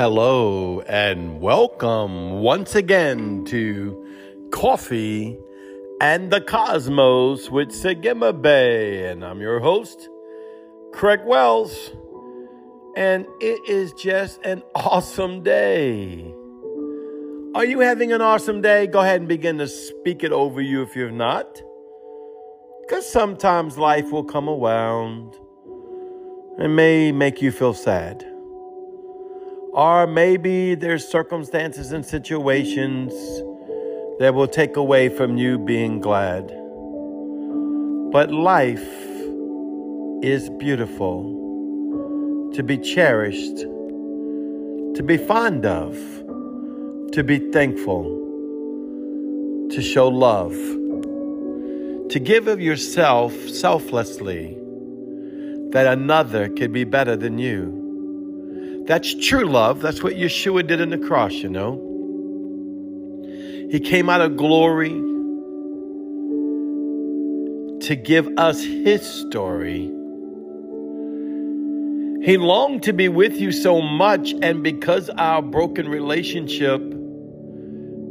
Hello and welcome once again to Coffee and the Cosmos with Sagima Bay. And I'm your host, Craig Wells. And it is just an awesome day. Are you having an awesome day? Go ahead and begin to speak it over you if you're not. Because sometimes life will come around and may make you feel sad. Or maybe there's circumstances and situations that will take away from you being glad. But life is beautiful, to be cherished, to be fond of, to be thankful, to show love, to give of yourself selflessly that another could be better than you. That's true love. That's what Yeshua did on the cross, you know. He came out of glory to give us his story. He longed to be with you so much, and because our broken relationship,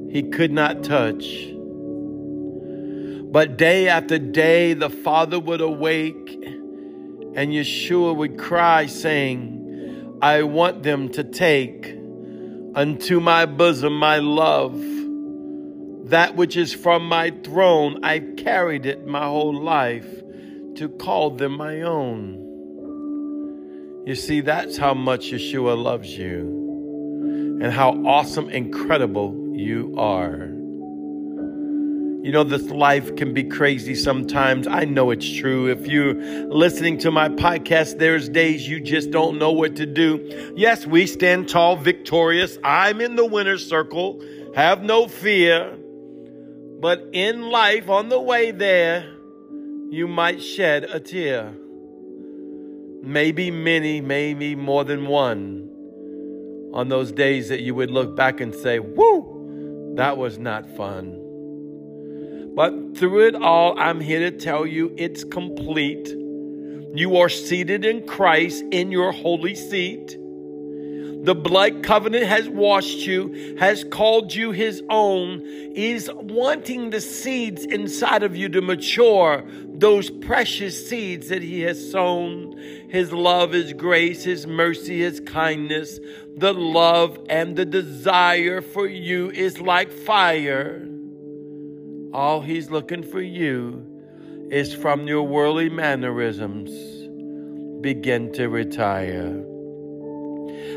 he could not touch. But day after day, the Father would awake, and Yeshua would cry, saying, I want them to take unto my bosom my love. That which is from my throne, I've carried it my whole life to call them my own. You see, that's how much Yeshua loves you and how awesome, incredible you are. You know, this life can be crazy sometimes. I know it's true. If you're listening to my podcast, there's days you just don't know what to do. Yes, we stand tall, victorious. I'm in the winner's circle. Have no fear. But in life, on the way there, you might shed a tear. Maybe many, maybe more than one. On those days that you would look back and say, whoo, that was not fun. But through it all, I'm here to tell you it's complete. You are seated in Christ in your holy seat. The blood covenant has washed you, has called you his own. is wanting the seeds inside of you to mature, those precious seeds that he has sown. His love, his grace, his mercy, his kindness, the love and the desire for you is like fire. All he's looking for you is from your worldly mannerisms. Begin to retire.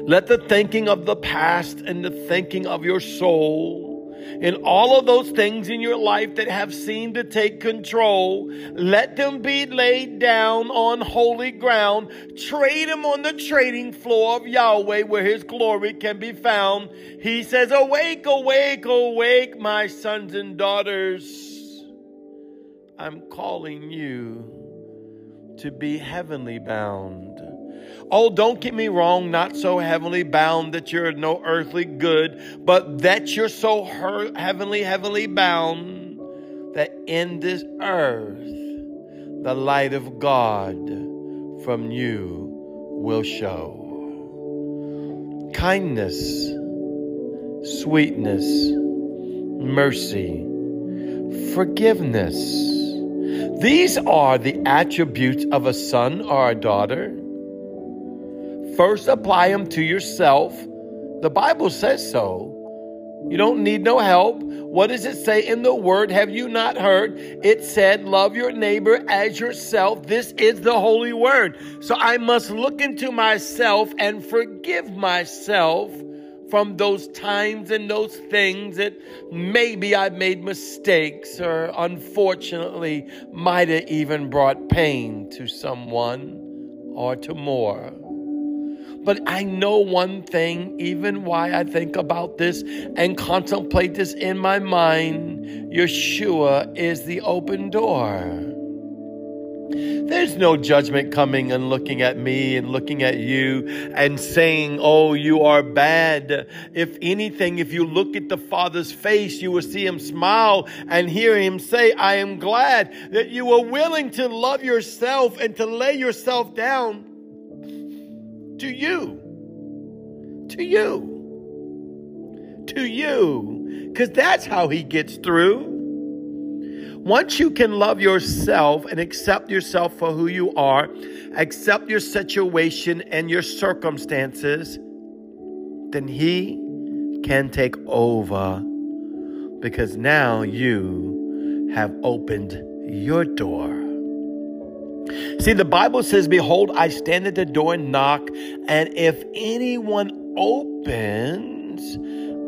Let the thinking of the past and the thinking of your soul and all of those things in your life that have seemed to take control, let them be laid down on holy ground. Trade them on the trading floor of Yahweh where his glory can be found. He says, Awake, awake, awake, my sons and daughters. I'm calling you to be heavenly bound. Oh, don't get me wrong, not so heavenly bound that you're no earthly good, but that you're so her- heavenly, heavenly bound that in this earth the light of God from you will show. Kindness, sweetness, mercy, forgiveness. These are the attributes of a son or a daughter First, apply them to yourself. The Bible says so. You don't need no help. What does it say in the word? Have you not heard? It said, Love your neighbor as yourself. This is the holy word. So I must look into myself and forgive myself from those times and those things that maybe I made mistakes or unfortunately might have even brought pain to someone or to more. But I know one thing, even why I think about this and contemplate this in my mind Yeshua is the open door. There's no judgment coming and looking at me and looking at you and saying, Oh, you are bad. If anything, if you look at the Father's face, you will see him smile and hear him say, I am glad that you were willing to love yourself and to lay yourself down to you, to you. To you. Because that's how he gets through. Once you can love yourself and accept yourself for who you are, accept your situation and your circumstances, then He can take over because now you have opened your door. See, the Bible says, Behold, I stand at the door and knock, and if anyone opens,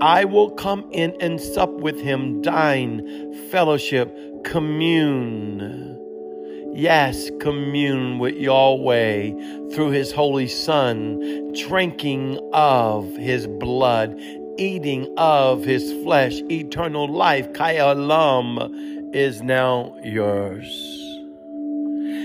I will come in and sup with him, dine, fellowship, commune. Yes, commune with Yahweh through his holy Son, drinking of his blood, eating of his flesh. Eternal life, Kayalam, is now yours.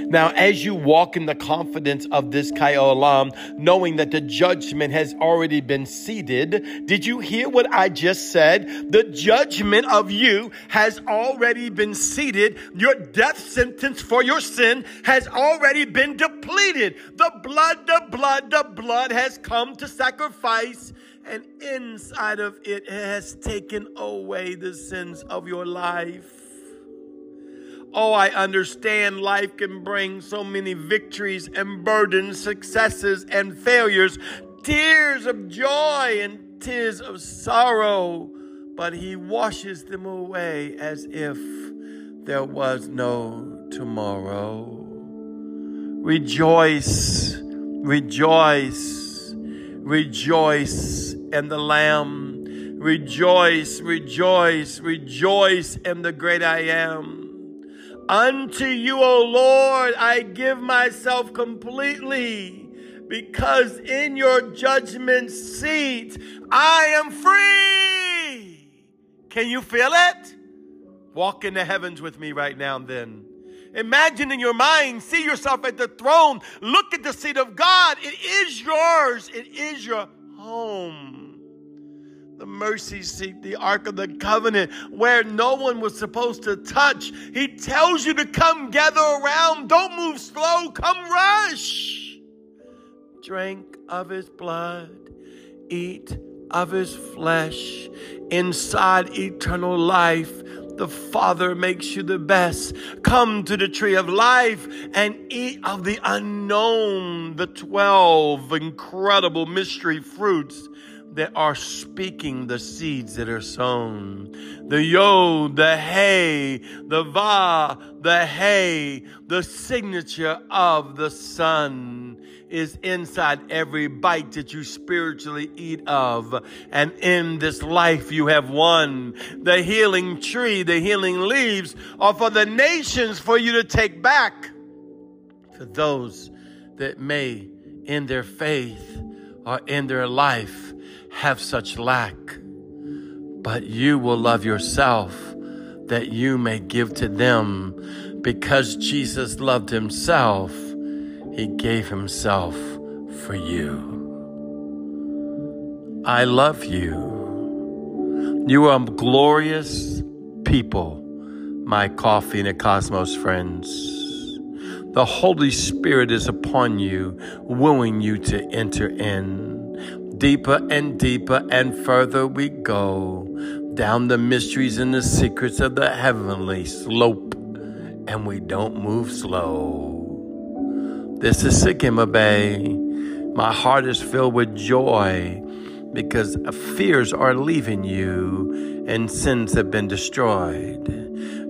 Now, as you walk in the confidence of this Kaolam, knowing that the judgment has already been seated, did you hear what I just said? The judgment of you has already been seated. Your death sentence for your sin has already been depleted. The blood, the blood, the blood has come to sacrifice and inside of it has taken away the sins of your life. Oh, I understand life can bring so many victories and burdens, successes and failures, tears of joy and tears of sorrow, but He washes them away as if there was no tomorrow. Rejoice, rejoice, rejoice in the Lamb. Rejoice, rejoice, rejoice in the great I am. Unto you, O Lord, I give myself completely, because in your judgment seat I am free. Can you feel it? Walk in the heavens with me right now, and then. Imagine in your mind, see yourself at the throne, look at the seat of God. It is yours, it is your home the mercy seat, the Ark of the Covenant, where no one was supposed to touch. He tells you to come gather around. Don't move slow, come rush. Drink of his blood, eat of his flesh. Inside eternal life, the Father makes you the best. Come to the tree of life and eat of the unknown, the 12 incredible mystery fruits that are speaking the seeds that are sown. The yod, the hey, the va, the hey, the signature of the sun is inside every bite that you spiritually eat of. And in this life you have won. The healing tree, the healing leaves are for the nations for you to take back. For those that may in their faith or in their life have such lack, but you will love yourself that you may give to them. Because Jesus loved himself, he gave himself for you. I love you. You are glorious people, my coffee and cosmos friends. The Holy Spirit is upon you, wooing you to enter in. Deeper and deeper and further we go down the mysteries and the secrets of the heavenly slope, and we don't move slow. This is Sekima Bay. My heart is filled with joy because fears are leaving you and sins have been destroyed.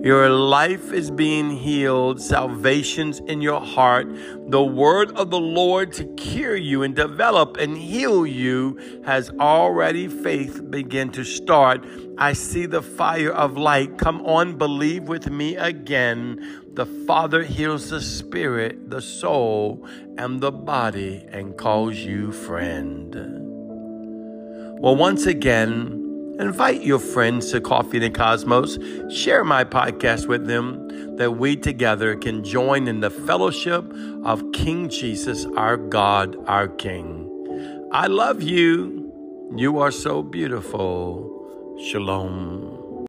Your life is being healed, salvation's in your heart. The word of the Lord to cure you and develop and heal you has already faith begin to start. I see the fire of light. Come on, believe with me again. The Father heals the spirit, the soul, and the body and calls you friend. Well, once again, Invite your friends to Coffee and Cosmos. Share my podcast with them that we together can join in the fellowship of King Jesus, our God, our King. I love you. You are so beautiful. Shalom.